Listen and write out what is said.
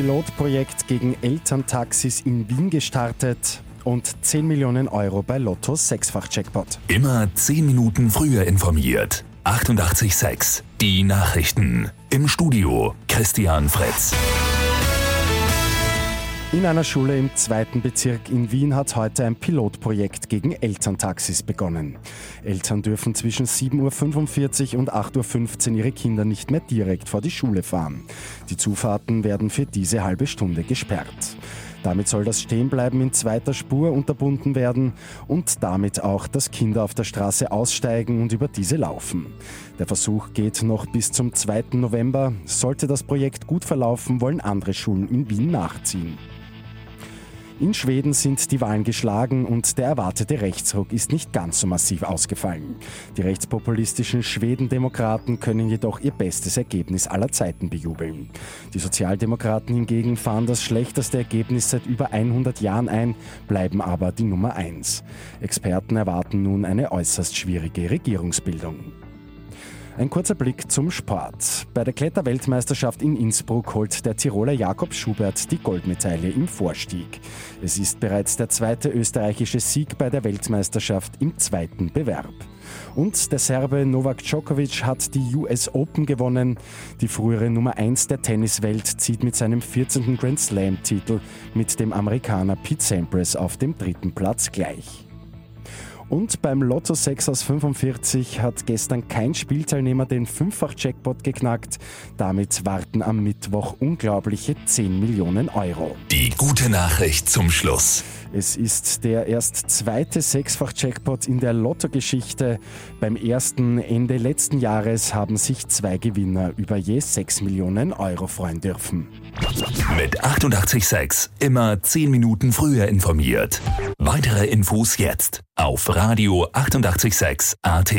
Pilotprojekt gegen Elterntaxis in Wien gestartet und 10 Millionen Euro bei Lotto Sechsfach-Jackpot. Immer 10 Minuten früher informiert. 88,6. Die Nachrichten. Im Studio Christian Fritz. In einer Schule im zweiten Bezirk in Wien hat heute ein Pilotprojekt gegen Elterntaxis begonnen. Eltern dürfen zwischen 7.45 Uhr und 8.15 Uhr ihre Kinder nicht mehr direkt vor die Schule fahren. Die Zufahrten werden für diese halbe Stunde gesperrt. Damit soll das Stehenbleiben in zweiter Spur unterbunden werden und damit auch, dass Kinder auf der Straße aussteigen und über diese laufen. Der Versuch geht noch bis zum 2. November. Sollte das Projekt gut verlaufen, wollen andere Schulen in Wien nachziehen. In Schweden sind die Wahlen geschlagen und der erwartete Rechtsruck ist nicht ganz so massiv ausgefallen. Die rechtspopulistischen Schwedendemokraten können jedoch ihr bestes Ergebnis aller Zeiten bejubeln. Die Sozialdemokraten hingegen fahren das schlechteste Ergebnis seit über 100 Jahren ein, bleiben aber die Nummer eins. Experten erwarten nun eine äußerst schwierige Regierungsbildung. Ein kurzer Blick zum Sport. Bei der Kletterweltmeisterschaft in Innsbruck holt der Tiroler Jakob Schubert die Goldmedaille im Vorstieg. Es ist bereits der zweite österreichische Sieg bei der Weltmeisterschaft im zweiten Bewerb. Und der Serbe Novak Djokovic hat die US Open gewonnen. Die frühere Nummer 1 der Tenniswelt zieht mit seinem 14. Grand Slam-Titel mit dem Amerikaner Pete Sampras auf dem dritten Platz gleich. Und beim Lotto 6 aus 45 hat gestern kein Spielteilnehmer den Fünffach-Jackpot geknackt. Damit warten am Mittwoch unglaubliche 10 Millionen Euro. Die gute Nachricht zum Schluss. Es ist der erst zweite Sechsfach-Jackpot in der Lotto-Geschichte. Beim ersten Ende letzten Jahres haben sich zwei Gewinner über je 6 Millionen Euro freuen dürfen. Mit 886 immer 10 Minuten früher informiert. Weitere Infos jetzt auf Radio 886 AT.